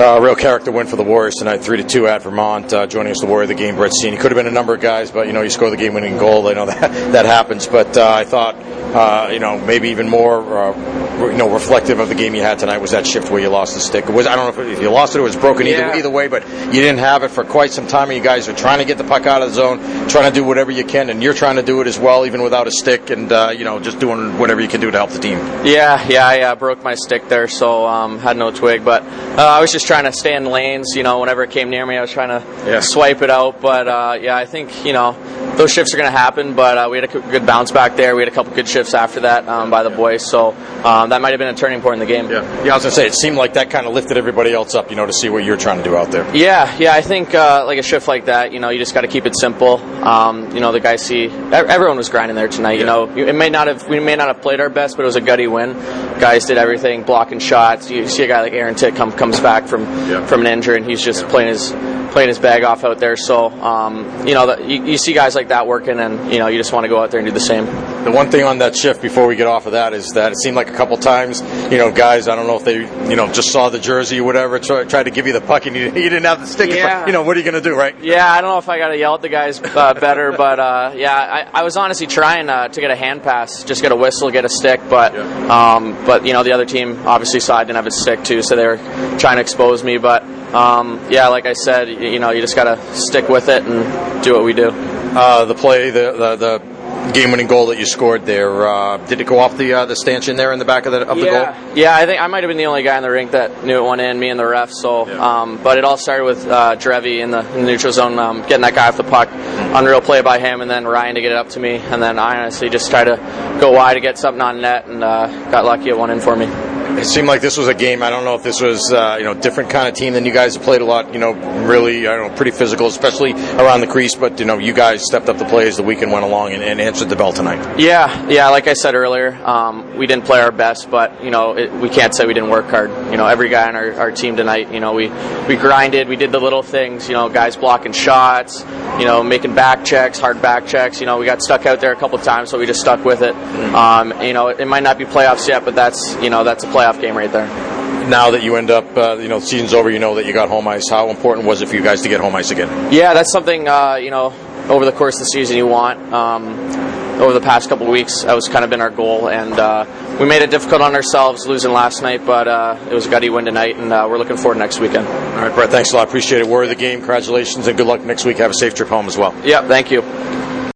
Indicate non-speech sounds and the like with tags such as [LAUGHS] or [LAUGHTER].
Uh, real character win for the Warriors tonight, three to two at Vermont. Uh, joining us, the Warrior of the game, Brett Steen. He could have been a number of guys, but you know, you score the game-winning goal. I know that [LAUGHS] that happens, but uh, I thought, uh, you know, maybe even more, uh, you know, reflective of the game you had tonight was that shift where you lost the stick. It was I don't know if you lost it or it was broken Yeah. either either way, but you didn't have it for quite some time. And you guys are trying to get the puck out of the zone, trying to do whatever you can, and you're trying to do it as well, even without a stick, and uh, you know, just doing whatever you can do to help the team. Yeah, yeah, I uh, broke my stick there, so um, had no twig. But uh, I was just trying to stay in lanes. You know, whenever it came near me, I was trying to Yeah. swipe it out. But uh, yeah, I think you know those shifts are going to happen. But uh, we had a good bounce back there. We had a couple good shifts after that um, by the boys, so um, that might have been a turning point in the game. Yeah, yeah. I was gonna say it seemed like that kind of lifted everybody else up, you know, to see what you're trying to do out there. Yeah, yeah. I think uh, like a shift like that, you know, you just got to keep it simple. Um, you know, the guys see everyone was grinding there tonight. You know, it may not have we may not have played our best, but it was a gutty win. Guys did everything, blocking shots. You see a guy like Aaron Tick come comes back from Yeah. from an injury, and he's just playing his playing his bag off out there. So, um, you know, the, you, you see guys like that working, and you know, you just want to go out there and do the same. The one thing on that shift before we get off of that is that it seemed like a couple times, you know, guys, I don't know if they, you know, just saw the jersey or whatever, try, tried to give you the puck and you, [LAUGHS] you didn't have the stick. Yeah. You know, what are you going to do, right? Yeah, I don't know if I got to yell at the guys uh, better, [LAUGHS] but uh, yeah, I, I was honestly trying uh, to get a hand pass, just get a whistle, get a stick, but Yeah. um, but you know the other team obviously saw I didn't have a stick too, so they were trying to expose me. But um, yeah, like I said, you, you know you just got to stick with it and do what we do. Uh, the play, the, the, the game-winning goal that you scored there, uh, did it go off the uh, the stanchion there in the back of the, of the goal? yeah, yeah. I think I might have been the only guy in the rink that knew it went in. Me and the ref. So, Yeah. um, but it all started with uh, Drevi in the, in the neutral zone, um, getting that guy off the puck. Unreal play by him, and then Ryan to get it up to me, and then I honestly just tried to go wide to get something on net, and uh, got lucky it went in for me. It seemed like this was a game. I don't know if this was, uh, you know, different kind of team than you guys have played a lot. You know, really, I don't know, pretty physical, especially around the crease. But you know, you guys stepped up the play as the weekend went along and, and answered the bell tonight. Yeah, yeah. Like I said earlier, um, we didn't play our best, but you know, it, we can't say we didn't work hard. You know, every guy on our, our team tonight, you know, we we grinded. We did the little things. You know, guys blocking shots. You know, making back checks, hard back checks. You know, we got stuck out there a couple times, so we just stuck with it. Um, you know, it might not be playoffs yet, but that's you know that's a playoff game right there. Now that you end up, uh, you know, the season's over, you know that you got home ice. How important was it for you guys to get home ice again? Yeah, that's something uh, you know over the course of the season you want. Um, over the past couple of weeks, that was kind of been our goal, and uh, we made it difficult on ourselves losing last night, but uh, it was a gutty win tonight, and uh, we're looking forward to next weekend. All right, Brett, thanks a lot. Appreciate it. We're the game. Congratulations and good luck next week. Have a safe trip home as well. Yeah, thank you.